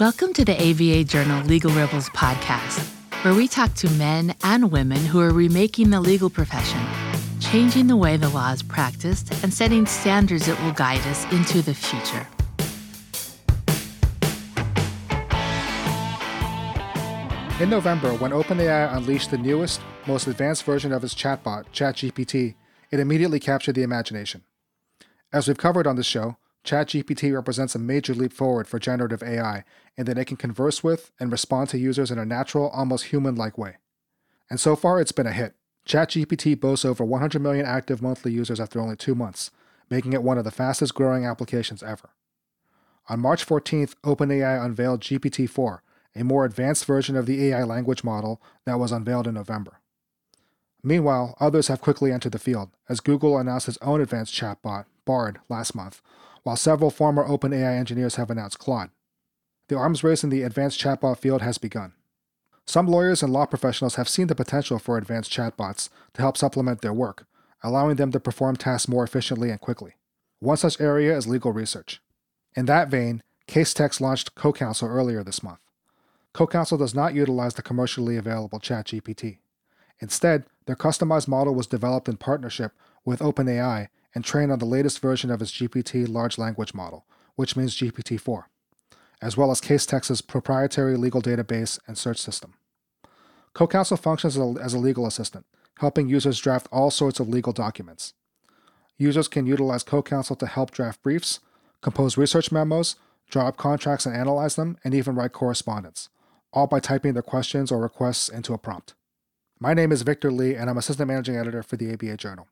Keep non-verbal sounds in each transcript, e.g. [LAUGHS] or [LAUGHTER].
Welcome to the ABA Journal Legal Rebels podcast, where we talk to men and women who are remaking the legal profession, changing the way the law is practiced, and setting standards that will guide us into the future. In November, when OpenAI unleashed the newest, most advanced version of its chatbot, ChatGPT, it immediately captured the imagination. As we've covered on this show, ChatGPT represents a major leap forward for generative AI in that it can converse with and respond to users in a natural, almost human like way. And so far, it's been a hit. ChatGPT boasts over 100 million active monthly users after only two months, making it one of the fastest growing applications ever. On March 14th, OpenAI unveiled GPT 4, a more advanced version of the AI language model that was unveiled in November. Meanwhile, others have quickly entered the field, as Google announced its own advanced chatbot, Bard, last month, while several former OpenAI engineers have announced Claude. The arms race in the advanced chatbot field has begun. Some lawyers and law professionals have seen the potential for advanced chatbots to help supplement their work, allowing them to perform tasks more efficiently and quickly. One such area is legal research. In that vein, Casetext launched CoCounsel earlier this month. CoCounsel does not utilize the commercially available ChatGPT. Instead, their customized model was developed in partnership with OpenAI and trained on the latest version of its GPT large language model, which means GPT 4, as well as Case Casetext's proprietary legal database and search system. CoCounsel functions as a legal assistant, helping users draft all sorts of legal documents. Users can utilize CoCounsel to help draft briefs, compose research memos, draw up contracts and analyze them, and even write correspondence, all by typing their questions or requests into a prompt. My name is Victor Lee, and I'm Assistant Managing Editor for the ABA Journal.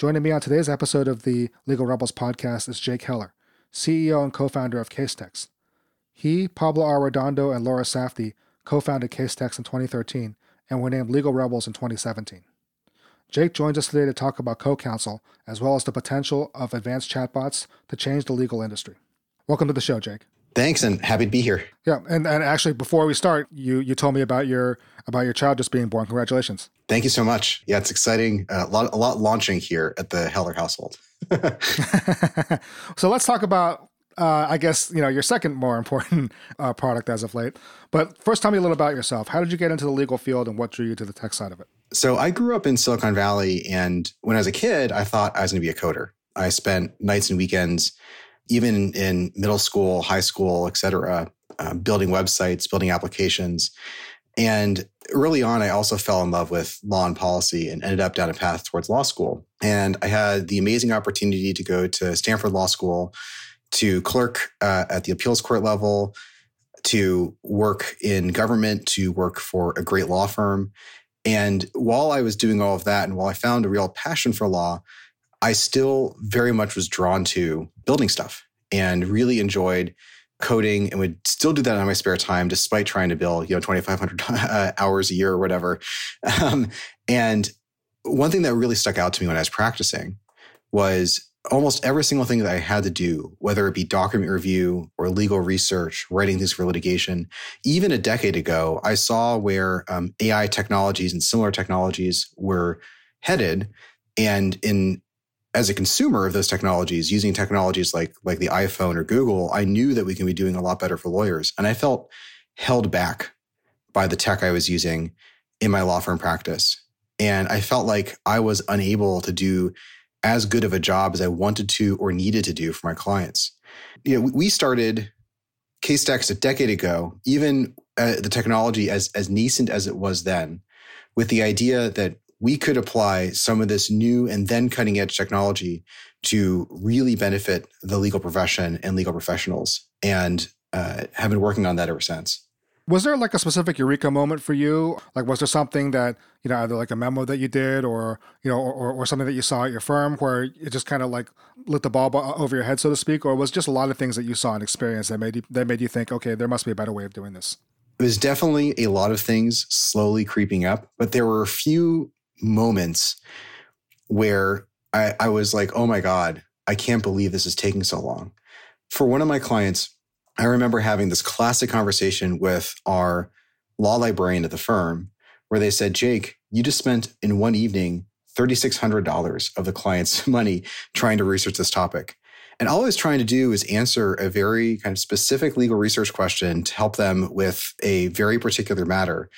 Joining me on today's episode of the Legal Rebels podcast is Jake Heller, CEO and co founder of Casetext. He, Pablo Arredondo, and Laura Safdie co founded Casetext in 2013 and were named Legal Rebels in 2017. Jake joins us today to talk about co counsel as well as the potential of advanced chatbots to change the legal industry. Welcome to the show, Jake. Thanks, and happy to be here. Yeah, and, and actually, before we start, you you told me about your about your child just being born. Congratulations! Thank you so much. Yeah, it's exciting. Uh, a lot a lot launching here at the Heller household. [LAUGHS] so let's talk about. Uh, I guess you know your second more important uh, product as of late. But first, tell me a little about yourself. How did you get into the legal field, and what drew you to the tech side of it? So I grew up in Silicon Valley, and when I was a kid, I thought I was going to be a coder. I spent nights and weekends even in middle school, high school, et cetera, uh, building websites, building applications. And early on, I also fell in love with law and policy and ended up down a path towards law school. And I had the amazing opportunity to go to Stanford Law School to clerk uh, at the appeals court level, to work in government, to work for a great law firm. And while I was doing all of that, and while I found a real passion for law, I still very much was drawn to building stuff and really enjoyed coding and would still do that in my spare time despite trying to build you know 2500 [LAUGHS] uh, hours a year or whatever. Um, and one thing that really stuck out to me when i was practicing was almost every single thing that i had to do whether it be document review or legal research writing things for litigation even a decade ago i saw where um, ai technologies and similar technologies were headed. And in as a consumer of those technologies, using technologies like like the iPhone or Google, I knew that we can be doing a lot better for lawyers, and I felt held back by the tech I was using in my law firm practice, and I felt like I was unable to do as good of a job as I wanted to or needed to do for my clients. You know, we started Casetext a decade ago, even uh, the technology as as nascent as it was then, with the idea that we could apply some of this new and then cutting edge technology to really benefit the legal profession and legal professionals and uh, have been working on that ever since. Was there like a specific eureka moment for you? Like was there something that you know either like a memo that you did or you know or, or something that you saw at your firm where it just kind of like lit the ball over your head so to speak? Or was just a lot of things that you saw and experienced that made you that made you think okay there must be a better way of doing this it was definitely a lot of things slowly creeping up but there were a few moments where I, I was like, oh my God, I can't believe this is taking so long. For one of my clients, I remember having this classic conversation with our law librarian at the firm where they said, Jake, you just spent in one evening $3,600 of the client's [LAUGHS] money trying to research this topic. And all I was trying to do is answer a very kind of specific legal research question to help them with a very particular matter.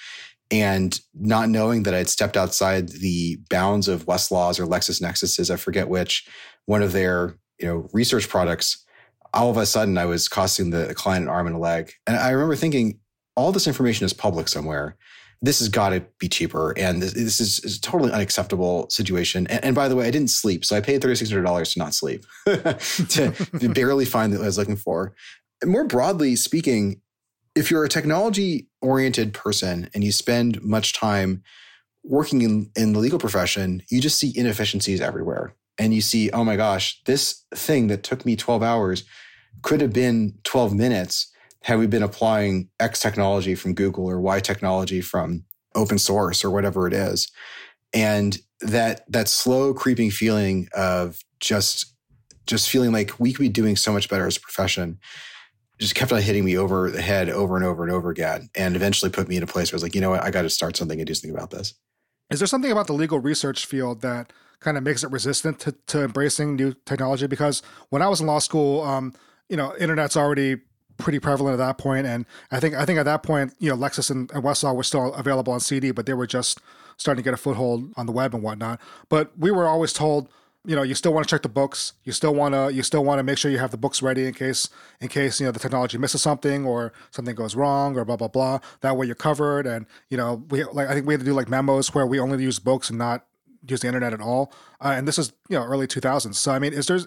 And not knowing that I'd stepped outside the bounds of Westlaws or LexisNexis's, I forget which, one of their you know research products, all of a sudden I was costing the client an arm and a leg. And I remember thinking, all this information is public somewhere this has got to be cheaper. And this, this is, a totally unacceptable situation. And, and, by the way, I didn't sleep. So I paid $3,600 to not sleep, [LAUGHS] to barely find what I was looking for. And more broadly speaking, if you're a technology oriented person and you spend much time working in, in the legal profession, you just see inefficiencies everywhere. And you see, oh my gosh, this thing that took me 12 hours could have been 12 minutes had we been applying X technology from Google or Y technology from open source or whatever it is. And that that slow creeping feeling of just just feeling like we could be doing so much better as a profession just kept on hitting me over the head over and over and over again and eventually put me in a place where I was like, you know what, I got to start something and do something about this. Is there something about the legal research field that kind of makes it resistant to, to embracing new technology? Because when I was in law school, um, you know, internet's already pretty prevalent at that point. And I think I think at that point, you know, Lexis and, and Westlaw were still available on CD, but they were just starting to get a foothold on the web and whatnot. But we were always told, you know, you still want to check the books. You still want to you still want to make sure you have the books ready in case in case you know the technology misses something or something goes wrong or blah blah blah. That way you're covered. And you know, we like I think we had to do like memos where we only use books and not use the internet at all. Uh, and this is you know early 2000s. So I mean, is there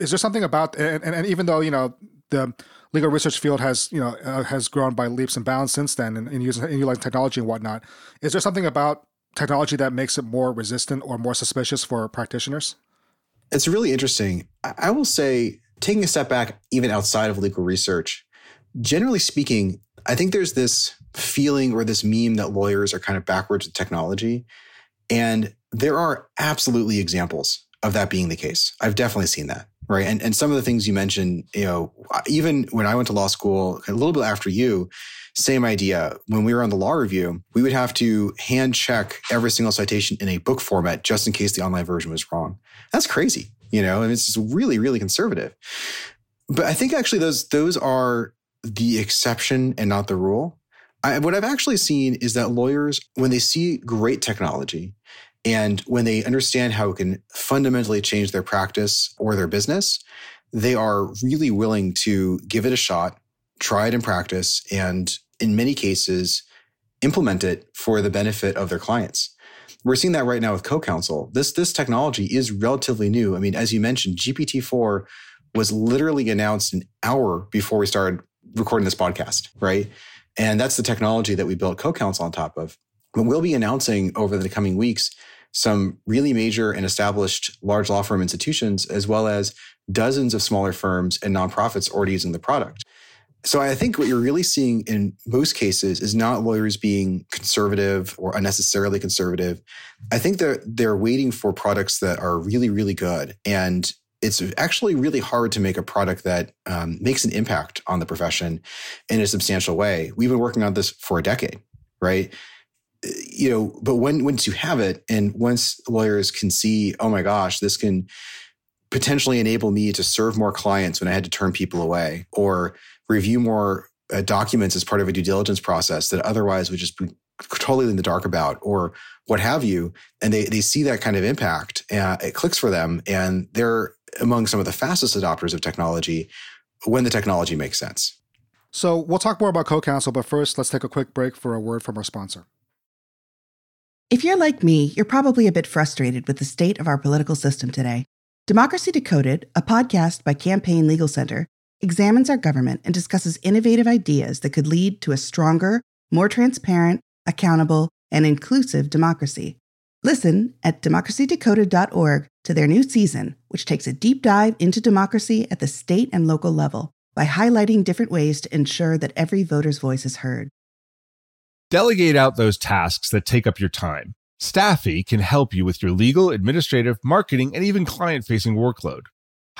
is there something about and, and, and even though you know the legal research field has you know uh, has grown by leaps and bounds since then in, in using in utilizing technology and whatnot. Is there something about technology that makes it more resistant or more suspicious for practitioners? It's really interesting. I will say, taking a step back, even outside of legal research, generally speaking, I think there's this feeling or this meme that lawyers are kind of backwards with technology. And there are absolutely examples of that being the case. I've definitely seen that right? And and some of the things you mentioned, you know, even when I went to law school, a little bit after you, same idea. When we were on the law review, we would have to hand check every single citation in a book format just in case the online version was wrong. That's crazy, you know, and it's really, really conservative. But I think actually those those are the exception and not the rule. I, what I've actually seen is that lawyers, when they see great technology and when they understand how it can fundamentally change their practice or their business, they are really willing to give it a shot, try it in practice, and in many cases, implement it for the benefit of their clients. We're seeing that right now with CoCounsel. This, this technology is relatively new. I mean, as you mentioned, GPT-4 was literally announced an hour before we started recording this podcast, right? And that's the technology that we built CoCounsel on top of. But we'll be announcing over the coming weeks some really major and established large law firm institutions, as well as dozens of smaller firms and nonprofits already using the product. So I think what you're really seeing in most cases is not lawyers being conservative or unnecessarily conservative. I think they're they're waiting for products that are really really good, and it's actually really hard to make a product that um, makes an impact on the profession in a substantial way. We've been working on this for a decade, right? you know, but when once you have it, and once lawyers can see, oh my gosh, this can potentially enable me to serve more clients when I had to turn people away, or review more uh, documents as part of a due diligence process that otherwise would just be totally in the dark about, or what have you, and they they see that kind of impact, uh, it clicks for them, and they're among some of the fastest adopters of technology when the technology makes sense. So we'll talk more about CoCounsel, but first, let's take a quick break for a word from our sponsor. If you're like me, you're probably a bit frustrated with the state of our political system today. Democracy Decoded, a podcast by Campaign Legal Center, examines our government and discusses innovative ideas that could lead to a stronger, more transparent, accountable, and inclusive democracy. Listen at democracydecoded.org to their new season, which takes a deep dive into democracy at the state and local level by highlighting different ways to ensure that every voter's voice is heard. Delegate out those tasks that take up your time. Staffy can help you with your legal, administrative, marketing, and even client facing workload.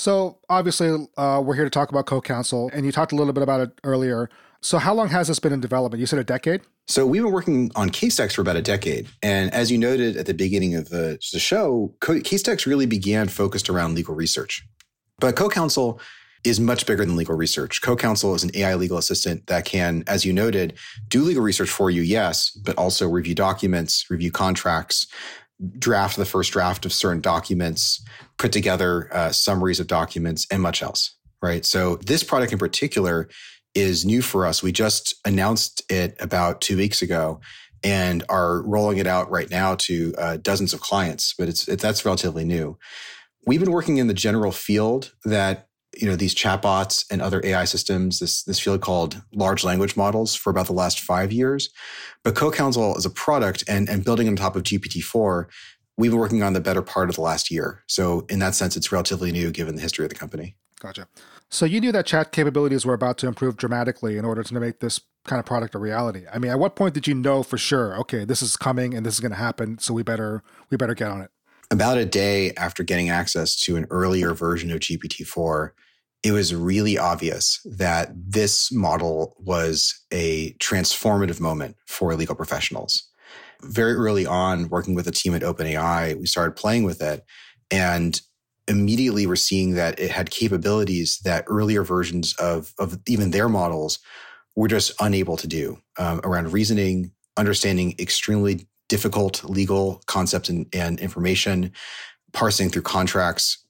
So, obviously, uh, we're here to talk about CoCounsel, and you talked a little bit about it earlier. So, how long has this been in development? You said a decade? So, we've been working on Casetext for about a decade. And as you noted at the beginning of the, the show, Casetext really began focused around legal research. But CoCounsel is much bigger than legal research. CoCounsel is an AI legal assistant that can, as you noted, do legal research for you, yes, but also review documents, review contracts, draft the first draft of certain documents, put together uh, summaries of documents, and much else, right? So this product in particular is new for us. We just announced it about two weeks ago and are rolling it out right now to uh, dozens of clients, but it's, it, that's relatively new. We've been working in the general field that you know these chatbots and other AI systems, this this field called large language models for about the last five years. But CoCounsel is a product and and building on top of GPT-4, we've been working on the better part of the last year. So in that sense, it's relatively new given the history of the company. Gotcha. So you knew that chat capabilities were about to improve dramatically in order to make this kind of product a reality. I mean, at what point did you know for sure, okay, this is coming and this is going to happen, so we better we better get on it? about a day after getting access to an earlier version of GPT-4, it was really obvious that this model was a transformative moment for legal professionals. Very early on, working with a team at OpenAI, we started playing with it and immediately we're seeing that it had capabilities that earlier versions of, of even their models were just unable to do um, around reasoning, understanding extremely difficult legal concepts and, and information, parsing through contracts,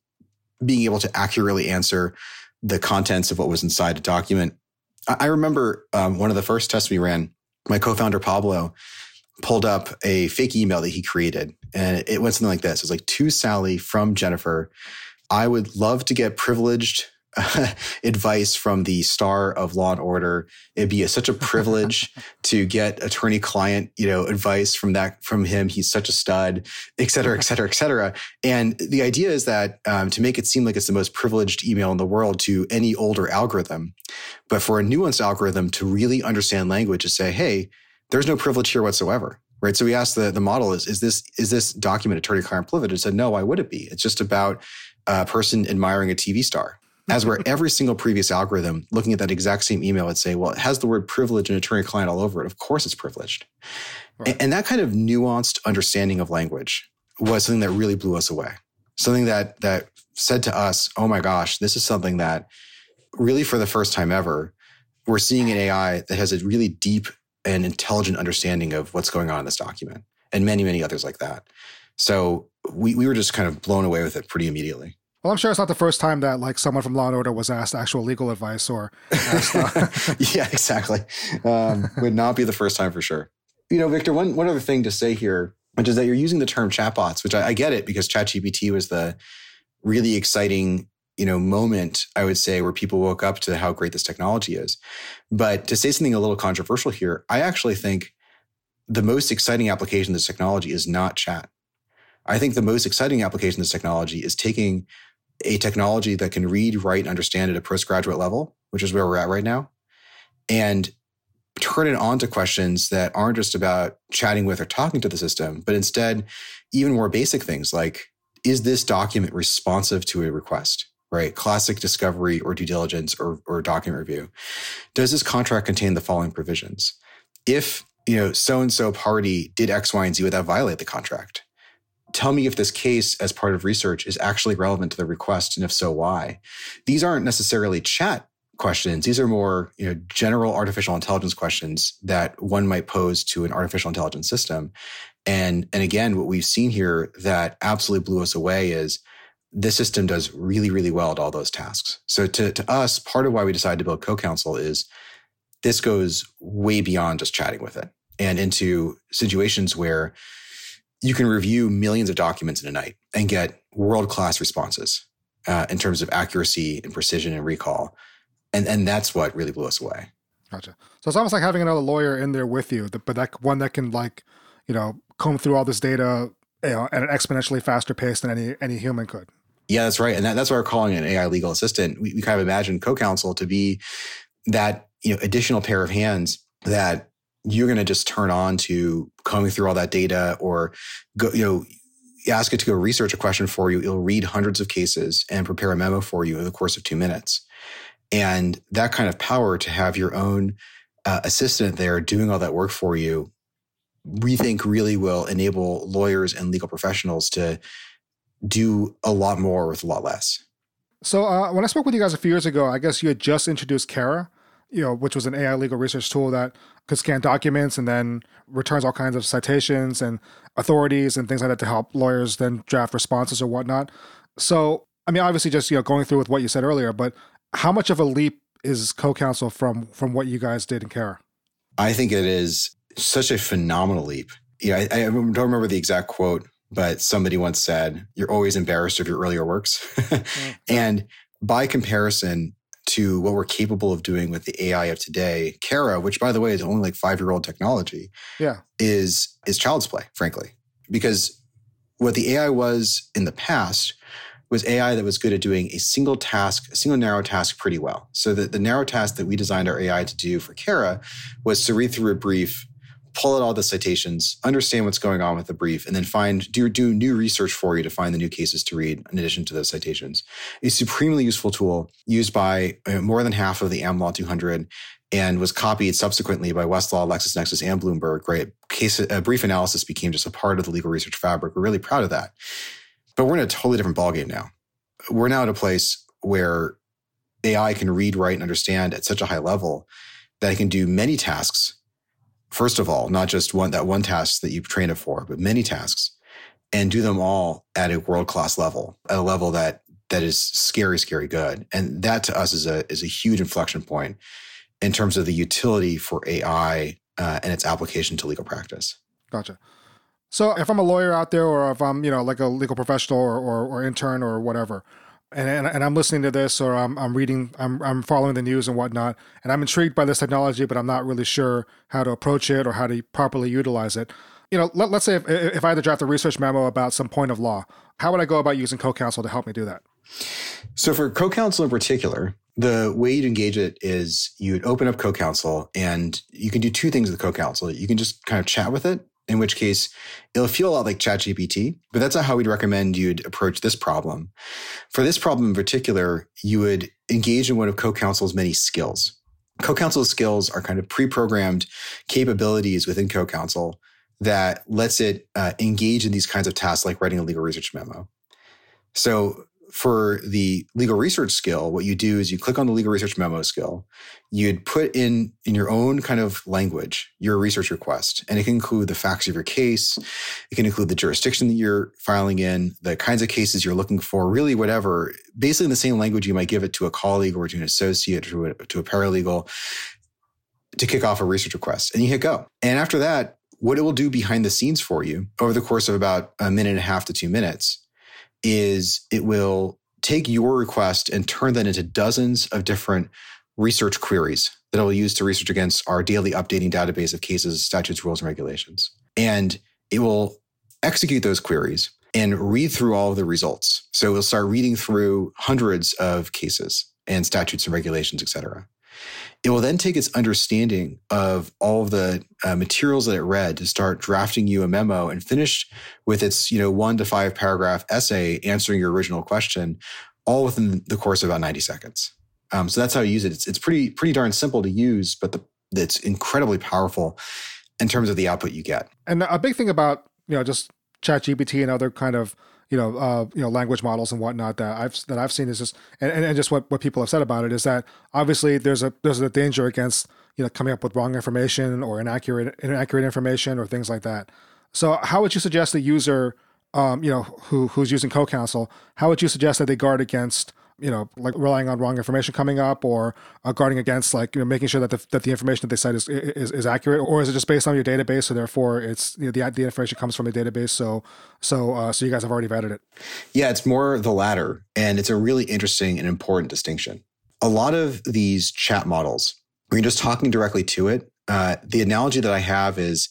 being able to accurately answer the contents of what was inside a document. I, remember um, one of the first tests we ran, my co founder Pablo pulled up a fake email that he created, and it went something like this It was like, To Sally from Jennifer, I would love to get privileged [LAUGHS] advice from the star of Law and Order. It'd be a, such a privilege [LAUGHS] to get attorney client, you know, advice from that from him. He's such a stud, et cetera, et cetera, et cetera. And the idea is that um, to make it seem like it's the most privileged email in the world to any older algorithm, but for a nuanced algorithm to really understand language to say, hey, there's no privilege here whatsoever right? So we asked the, the model is, is this, is this document attorney client privilege? It said, no, why would it be? It's just about a person admiring a TV star as where every single previous algorithm looking at that exact same email would say, well, it has the word privilege and attorney client all over it. Of course it's privileged. Right. And, and that kind of nuanced understanding of language was something that really blew us away. Something that that said to us, oh my gosh, this is something that really for the first time ever, we're seeing an AI that has a really deep and intelligent understanding of what's going on in this document and many, many others like that. So we, we were just kind of blown away with it pretty immediately. Well, I'm sure it's not the first time that like someone from Law and Order was asked actual legal advice or asked, uh... [LAUGHS] yeah, exactly. Um, would not be the first time for sure. You know, Victor, one one other thing to say here, which is that you're using the term chatbots, which I, I get it because ChatGPT was the really exciting you know moment I would say where people woke up to how great this technology is. But to say something a little controversial here, I actually think the most exciting application of this technology is not chat. I think the most exciting application of this technology is taking a technology that can read, write, and understand at a postgraduate level, which is where we're at right now, and turn it on to questions that aren't just about chatting with or talking to the system, but instead even more basic things like is this document responsive to a request? Right? Classic discovery or due diligence or, or document review. Does this contract contain the following provisions? If you know so and so party did X, Y, and Z, that violate the contract? Tell me if this case as part of research is actually relevant to the request and if so why? These aren't necessarily chat questions. These are more you know general artificial intelligence questions that one might pose to an artificial intelligence system. And and again what we've seen here that absolutely blew us away is this system does really really well at all those tasks. So to, to us part of why we decided to build co-counsel is this goes way beyond just chatting with it and into situations where you can review millions of documents in a night and get world class responses uh, in terms of accuracy and precision and recall. And, and that's what really blew us away. Gotcha. So it's almost like having another lawyer in there with you, but that one that can like, you know, comb through all this data you know, at an exponentially faster pace than any any human could. Yeah, that's right. And that, that's why we're calling an AI legal assistant. We, we kind of imagine co-counsel to be that you know additional pair of hands that you're going to just turn on to combing through all that data or go you know ask it to go research a question for you. It'll read hundreds of cases and prepare a memo for you in the course of two minutes. And that kind of power to have your own uh, assistant there doing all that work for you we think really will enable lawyers and legal professionals to do a lot more with a lot less. So uh, when I spoke with you guys a few years ago, I guess you had just introduced Kara, you know, which was an AI legal research tool that could scan documents and then returns all kinds of citations and authorities and things like that to help lawyers then draft responses or whatnot. So, I mean, obviously, just you know, going through with what you said earlier, but how much of a leap is co-counsel from from what you guys did in Kara? I think it is such a phenomenal leap. Yeah, I, I don't remember the exact quote, but somebody once said, You're always embarrassed of your earlier works. mm-hmm. [LAUGHS] And by comparison to what we're capable of doing with the AI of today, Kara, which by the way is only like five year old technology, yeah. is is child's play, frankly. Because what the AI was in the past was AI that was good at doing a single task, a single narrow task pretty well. So the, the narrow task that we designed our AI to do for Kara was to read through a brief pull out all the citations, understand what's going on with the brief, and then find do do new research for you to find the new cases to read in addition to those citations. A supremely useful tool used by uh, more than half of the AmLaw 200 and was copied subsequently by Westlaw, LexisNexis, and Bloomberg. Right, case uh, brief analysis became just a part of the legal research fabric. We're really proud of that, but we're in a totally different ballgame now. We're now at a place where AI can read, write, and understand at such a high level that it can do many tasks first of all, not just one that one task that you train it for, but many tasks, and do them all at a world class level, at a level that that is scary, scary good. And that to us is a is a huge inflection point in terms of the utility for AI uh, and its application to legal practice. Gotcha. So if I'm a lawyer out there, or if I'm you know like a legal professional or or, or intern or whatever, and, and, and I'm listening to this or I'm, I'm reading, I'm, I'm following the news and whatnot, and I'm intrigued by this technology, but I'm not really sure how to approach it or how to properly utilize it. You know, let, let's say if, if I had to draft a research memo about some point of law, how would I go about using CoCounsel to help me do that? So for CoCounsel in particular, the way you'd engage it is you'd open up CoCounsel and you can do two things with CoCounsel. You can just kind of chat with it in which case it'll feel a lot like ChatGPT, but that's not how we'd recommend you'd approach this problem. For this problem in particular, you would engage in one of CoCounsel's many skills. CoCounsel's skills are kind of pre-programmed capabilities within CoCounsel that lets it uh, engage in these kinds of tasks like writing a legal research memo. So for the legal research skill, what you do is you click on the legal research memo skill. You'd put in in your own kind of language your research request, and it can include the facts of your case. It can include the jurisdiction that you're filing in, the kinds of cases you're looking for, really whatever. Basically, in the same language you might give it to a colleague or to an associate or to a, to a paralegal to kick off a research request, and you hit go. And after that, what it will do behind the scenes for you over the course of about a minute and a half to two minutes is it will take your request and turn that into dozens of different research queries that it will use to research against our daily updating database of cases, statutes, rules, and regulations. And it will execute those queries and read through all of the results. So it'll start reading through hundreds of cases and statutes and regulations, et cetera. It will then take its understanding of all of the uh, materials that it read to start drafting you a memo and finish with its, you know, one to five paragraph essay answering your original question, all within the course of about 90 seconds. Um, so that's how you use it. It's, it's pretty, pretty darn simple to use, but the, it's incredibly powerful in terms of the output you get. And a big thing about, you know, just ChatGPT and other kind of you know, uh, you know, language models and whatnot that I've that I've seen is just and, and just what, what people have said about it is that obviously there's a there's a danger against you know coming up with wrong information or inaccurate inaccurate information or things like that. So how would you suggest the user, um, you know, who who's using CoCounsel, how would you suggest that they guard against you know, like relying on wrong information coming up or uh, guarding against like, you know, making sure that the, that the information that they cite is, is, is accurate or is it just based on your database? So therefore it's, you know, the, the information comes from a database. So, so, uh, so you guys have already vetted it. Yeah, it's more the latter. And it's a really interesting and important distinction. A lot of these chat models, when you're just talking directly to it, uh, the analogy that I have is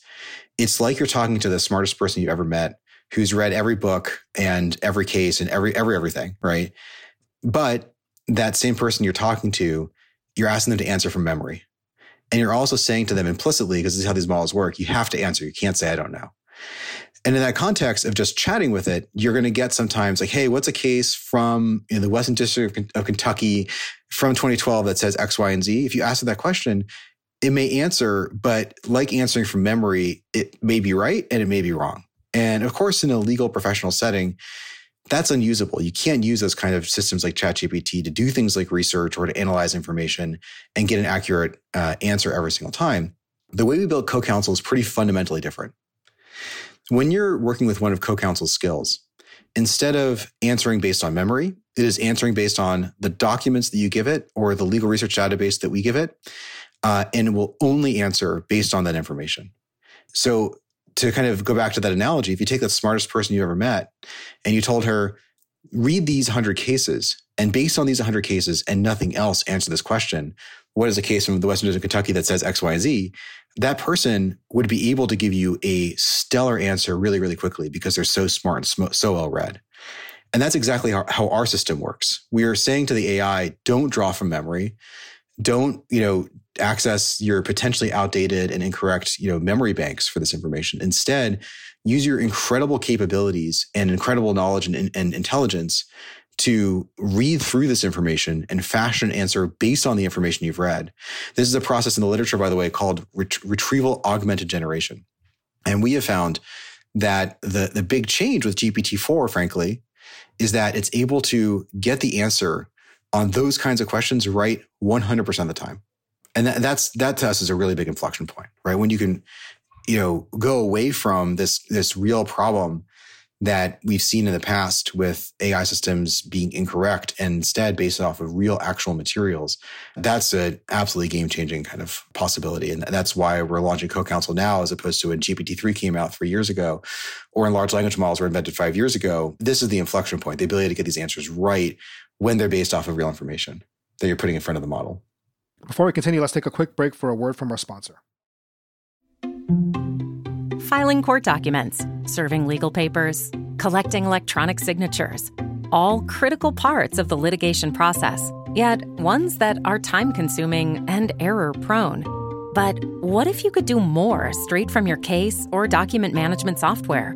it's like you're talking to the smartest person you've ever met who's read every book and every case and every, every, everything, right? But that same person you're talking to, you're asking them to answer from memory. And you're also saying to them implicitly, because this is how these models work, you have to answer. You can't say, I don't know. And in that context of just chatting with it, you're going to get sometimes like, hey, what's a case from you know, the Western District of Kentucky from 2012 that says X, Y, and Z? If you ask it that question, it may answer, but like answering from memory, it may be right and it may be wrong. And of course, in a legal professional setting, that's unusable. You can't use those kind of systems like ChatGPT to do things like research or to analyze information and get an accurate uh, answer every single time. The way we build CoCounsel is pretty fundamentally different. When you're working with one of CoCounsel's skills, instead of answering based on memory, it is answering based on the documents that you give it or the legal research database that we give it, uh, and it will only answer based on that information. So to kind of go back to that analogy, if you take the smartest person you ever met and you told her, read these 100 cases, and based on these 100 cases and nothing else, answer this question what is a case from the Western District of Kentucky that says X, Y, Z? That person would be able to give you a stellar answer really, really quickly because they're so smart and so well read. And that's exactly how, how our system works. We are saying to the AI, don't draw from memory. Don't, you know, access your potentially outdated and incorrect, you know, memory banks for this information. Instead, use your incredible capabilities and incredible knowledge and, and intelligence to read through this information and fashion an answer based on the information you've read. This is a process in the literature, by the way, called ret- retrieval augmented generation. And we have found that the, the big change with GPT-4, frankly, is that it's able to get the answer on those kinds of questions right 100% of the time and that, that's that to us is a really big inflection point, right? When you can, you know, go away from this this real problem that we've seen in the past with AI systems being incorrect and instead based off of real actual materials. That's an absolutely game changing kind of possibility. And that's why we're launching Co CoCounsel now as opposed to when GPT-3 came out three years ago or when large language models were invented five years ago. This is the inflection point, the ability to get these answers right when they're based off of real information that you're putting in front of the model. Before we continue, let's take a quick break for a word from our sponsor. Filing court documents, serving legal papers, collecting electronic signatures, all critical parts of the litigation process, yet ones that are time consuming and error prone. But what if you could do more straight from your case or document management software?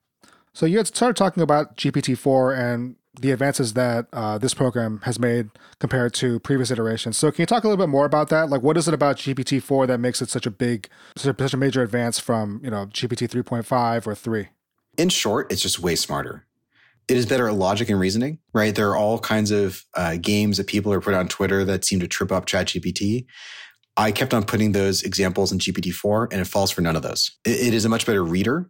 So you had started talking about GPT-4 and the advances that uh, this program has made compared to previous iterations. So can you talk a little bit more about that? Like, what is it about GPT-4 that makes it such a big, such a major advance from you know GPT 3.5 or 3? In short, it's just way smarter. It is better at logic and reasoning, right? There are all kinds of uh, games that people are put on Twitter that seem to trip up ChatGPT. I kept on putting those examples in GPT-4 and it falls for none of those. it, it is a much better reader.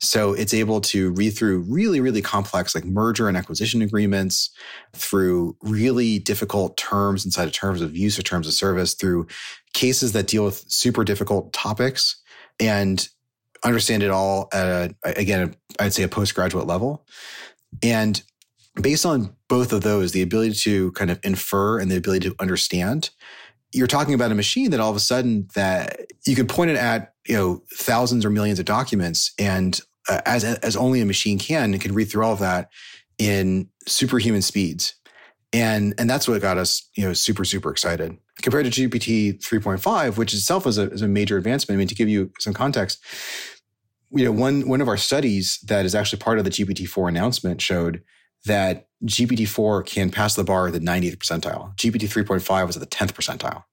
So it's able to read through really, really complex like merger and acquisition agreements, through really difficult terms inside of terms of use or terms of service, through cases that deal with super difficult topics and understand it all at a, again, I'd say a postgraduate level. And based on both of those, the ability to kind of infer and the ability to understand, you're talking about a machine that all of a sudden that you could point it at you know thousands or millions of documents and uh, as as only a machine can it can read through all of that in superhuman speeds. And and that's what got us you know super super excited. Compared to gpt 3.5 which itself is a, is a major advancement i mean to give you some context you know one one of our studies that is actually part of the gpt-4 announcement showed that GPT-4 can pass the bar at the 90th percentile. GPT 3.5 was at the 10th percentile,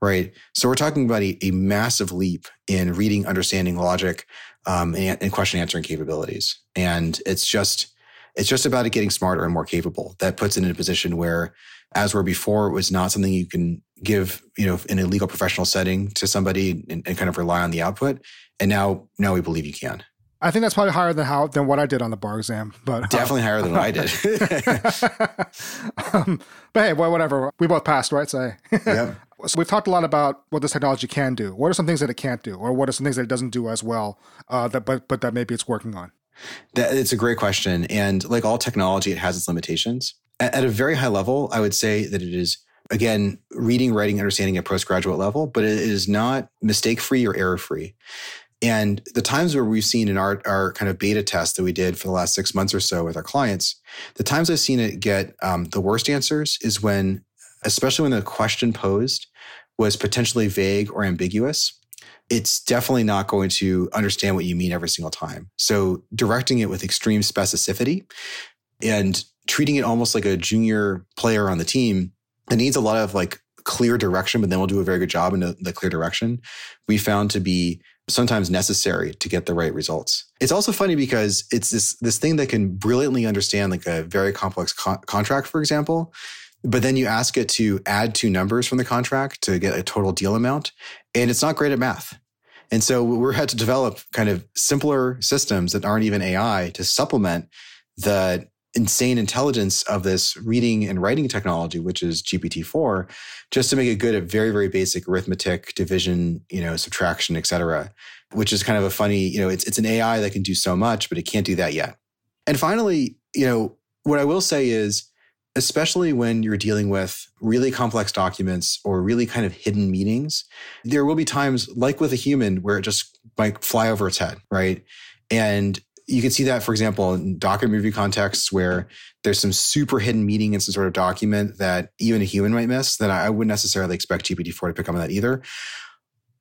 right? So we're talking about a, a massive leap in reading, understanding, logic, um, and, and question answering capabilities. And it's just it's just about it getting smarter and more capable. That puts it in a position where, as where before, it was not something you can give, you know, in a legal professional setting to somebody and, and kind of rely on the output. And now, now we believe you can. I think that's probably higher than how than what I did on the bar exam, but uh, definitely higher than what I did. [LAUGHS] um, but hey, well, whatever. We both passed, right? So, [LAUGHS] yep. So we've talked a lot about what this technology can do. What are some things that it can't do, or what are some things that it doesn't do as well? Uh, that but but that maybe it's working on. That, it's a great question, and like all technology, it has its limitations. At, at a very high level, I would say that it is again reading, writing, understanding at postgraduate level, but it is not mistake free or error free. And the times where we've seen in our, our kind of beta test that we did for the last six months or so with our clients, the times I've seen it get um, the worst answers is when, especially when the question posed was potentially vague or ambiguous. It's definitely not going to understand what you mean every single time. So directing it with extreme specificity and treating it almost like a junior player on the team it needs a lot of like clear direction, but then we'll do a very good job in the, the clear direction. We found to be sometimes necessary to get the right results. It's also funny because it's this this thing that can brilliantly understand like a very complex co- contract, for example. But then you ask it to add two numbers from the contract to get a total deal amount, and it's not great at math. And so we're had to develop kind of simpler systems that aren't even AI to supplement the insane intelligence of this reading and writing technology, which is GPT-4, just to make it good at very, very basic arithmetic, division, you know, subtraction, et cetera, which is kind of a funny, you know, it's, it's an AI that can do so much, but it can't do that yet. And finally, you know, what I will say is, especially when you're dealing with really complex documents or really kind of hidden meanings, there will be times like with a human where it just might fly over its head, right? And you can see that, for example, in document review contexts where there's some super hidden meaning in some sort of document that even a human might miss, then I wouldn't necessarily expect GPT-4 to pick up on that either.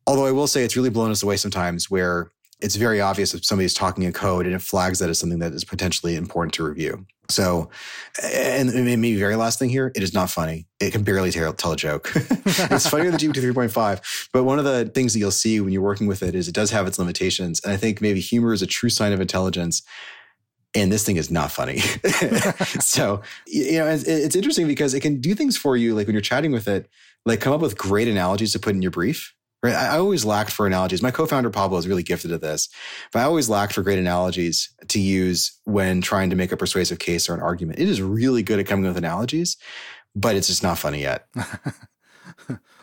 Although I will say it's really blown us away sometimes where it's very obvious if somebody's talking in code and it flags that as something that is potentially important to review. So, and maybe very last thing here, it is not funny. It can barely tell, tell a joke. [LAUGHS] it's funnier than GPT 3.5. But one of the things that you'll see when you're working with it is it does have its limitations. And I think maybe humor is a true sign of intelligence. And this thing is not funny. [LAUGHS] so, you know, it's, it's interesting because it can do things for you, like when you're chatting with it, like come up with great analogies to put in your brief Right. I always lacked for analogies. My co-founder Pablo is really gifted at this, but I always lacked for great analogies to use when trying to make a persuasive case or an argument. It is really good at coming with analogies, but it's just not funny yet. [LAUGHS]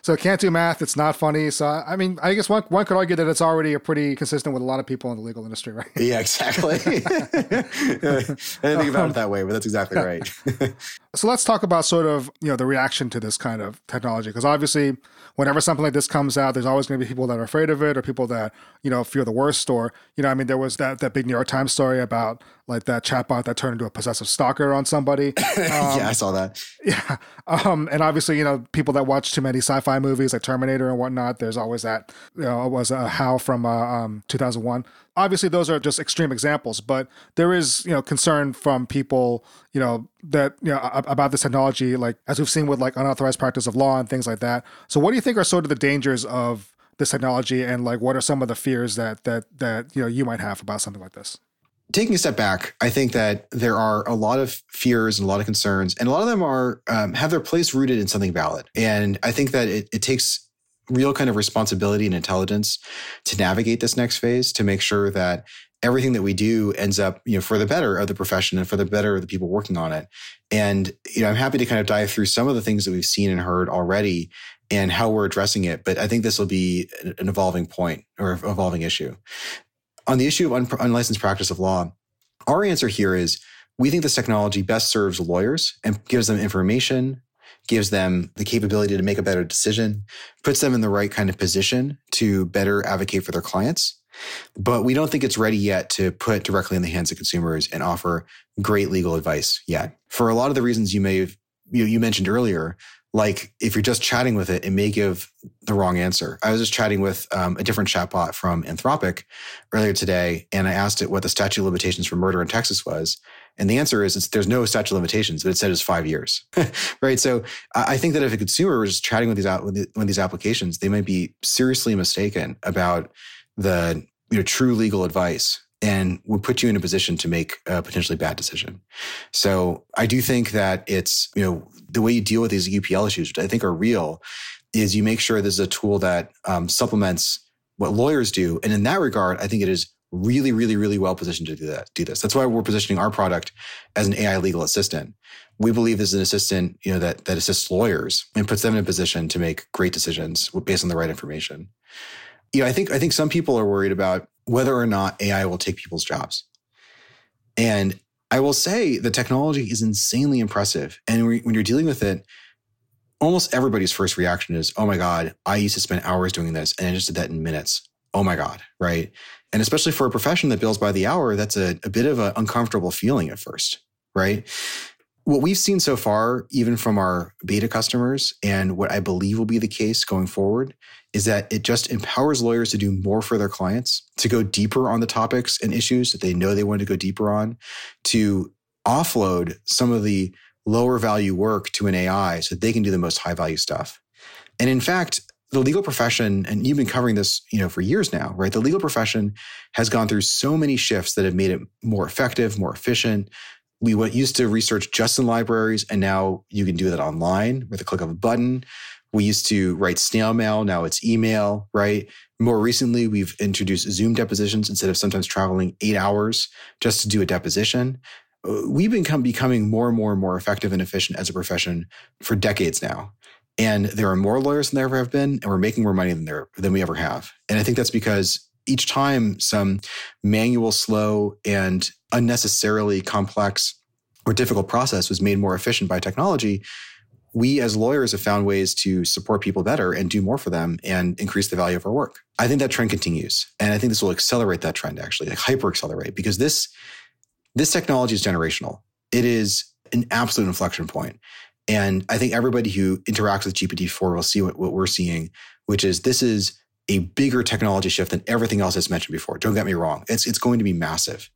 So can't do math. It's not funny. So I mean, I guess one one could argue that it's already a pretty consistent with a lot of people in the legal industry, right? [LAUGHS] Yeah, exactly. [LAUGHS] I didn't think about it that way, but that's exactly right. so let's talk about sort of you know the reaction to this kind of technology, because obviously, whenever something like this comes out, there's always going to be people that are afraid of it, or people that you know fear the worst, or you know, I mean, there was that that big New York Times story about like that chatbot that turned into a possessive stalker on somebody. Um, [LAUGHS] yeah, I saw that. Yeah, um, and obviously, you know, people that watch too many sci-fi movies like Terminator and whatnot, there's always that. You know, it was a HAL from uh, um, 2001. Obviously, those are just extreme examples, but there is you know concern from people you know that you know about this technology, like as we've seen with like unauthorized practice of law and things like that. So, what do you think are sort of the dangers of this technology, and like what are some of the fears that that that you know you might have about something like this? taking a step back, I think that there are a lot of fears and a lot of concerns, and a lot of them are um, have their place rooted in something valid. And I think that it, it takes real kind of responsibility and intelligence to navigate this next phase to make sure that everything that we do ends up, you know, for the better of the profession and for the better of the people working on it. And, you know, I'm happy to kind of dive through some of the things that we've seen and heard already and how we're addressing it. But I think this will be an evolving point or evolving issue. On the issue of un- unlicensed practice of law, our answer here is we think this technology best serves lawyers and gives them information, gives them the capability to make a better decision, puts them in the right kind of position to better advocate for their clients. But we don't think it's ready yet to put directly in the hands of consumers and offer great legal advice yet. For a lot of the reasons you may have you, you mentioned earlier, like if you're just chatting with it, it may give the wrong answer. I was just chatting with um, a different chatbot from Anthropic earlier today, and I asked it what the statute of limitations for murder in Texas was. And the answer is there's no statute of limitations, but it said it's five years, [LAUGHS] right? So I think that if a consumer was chatting with these with these applications, they might be seriously mistaken about the you know true legal advice and would put you in a position to make a potentially bad decision. So I do think that it's, you know, the way you deal with these UPL issues, which I think are real, is you make sure this is a tool that um, supplements what lawyers do. And in that regard, I think it is really, really, really well positioned to do that. Do this. That's why we're positioning our product as an AI legal assistant. We believe this is an assistant, you know, that that assists lawyers and puts them in a position to make great decisions based on the right information. You know, I think I think some people are worried about whether or not AI will take people's jobs. And I will say the technology is insanely impressive. And when you're dealing with it, almost everybody's first reaction is, oh my God, I used to spend hours doing this and I just did that in minutes. Oh my God, right? And especially for a profession that bills by the hour, that's a, a bit of an uncomfortable feeling at first, right? What we've seen so far, even from our beta customers, and what I believe will be the case going forward, is that it just empowers lawyers to do more for their clients, to go deeper on the topics and issues that they know they want to go deeper on, to offload some of the lower value work to an AI so that they can do the most high value stuff. And in fact, the legal profession, and you've been covering this, you know, for years now, right? The legal profession has gone through so many shifts that have made it more effective, more efficient. We went used to research just in libraries, and now you can do that online with a click of a button. We used to write snail mail, now it's email, right? More recently, we've introduced Zoom depositions instead of sometimes traveling eight hours just to do a deposition uh, we've become becoming more and more and more effective and efficient as a profession for decades now. And there are more lawyers than there ever have been, and we're making more money than there than we ever have. And I think that's because each time some manual, slow, and unnecessarily complex or difficult process was made more efficient by technology, we as lawyers have found ways to support people better and do more for them and increase the value of our work. I think that trend continues. And I think this will accelerate that trend actually, like hyper accelerate, because this this technology is generational. It is an absolute inflection point. And I think everybody who interacts with GPT-4 will see what, what we're seeing, which is this is a bigger technology shift than everything else that's mentioned before. Don't get me wrong. It's, it's going to be massive.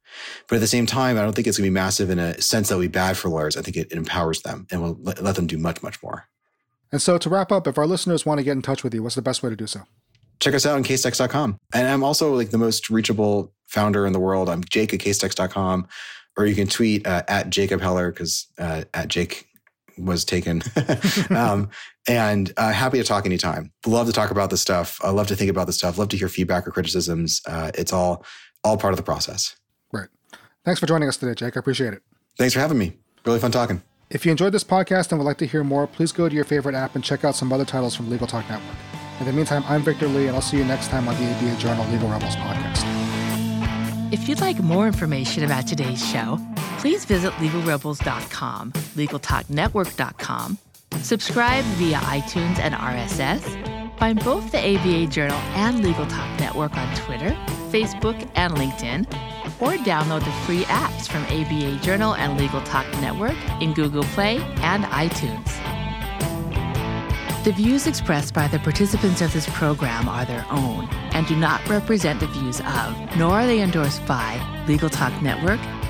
But at the same time, I don't think it's going to be massive in a sense that will be bad for lawyers. I think it, it empowers them and will let, let them do much, much more. And so to wrap up, if our listeners want to get in touch with you, what's the best way to do so? Check us out on casetext.com. And I'm also like the most reachable founder in the world. I'm Jake at casetext.com or you can tweet uh, at Jacob Heller because uh, at Jake was taken. [LAUGHS] um, and uh, happy to talk anytime. Love to talk about this stuff. I love to think about this stuff. Love to hear feedback or criticisms. Uh, it's all all part of the process. Right. Thanks for joining us today, Jake. I appreciate it. Thanks for having me. Really fun talking. If you enjoyed this podcast and would like to hear more, please go to your favorite app and check out some other titles from Legal Talk Network. In the meantime, I'm Victor Li, and I'll see you next time on the ABA Journal Legal Rebels podcast. If you'd like more information about today's show, please visit legalrebels.com, legaltalknetwork.com, subscribe via iTunes and RSS, find both the ABA Journal and Legal Talk Network on Twitter, Facebook, and LinkedIn, or download the free apps from ABA Journal and Legal Talk Network in Google Play and iTunes. The views expressed by the participants of this program are their own and do not represent the views of, nor are they endorsed by, Legal Talk Network,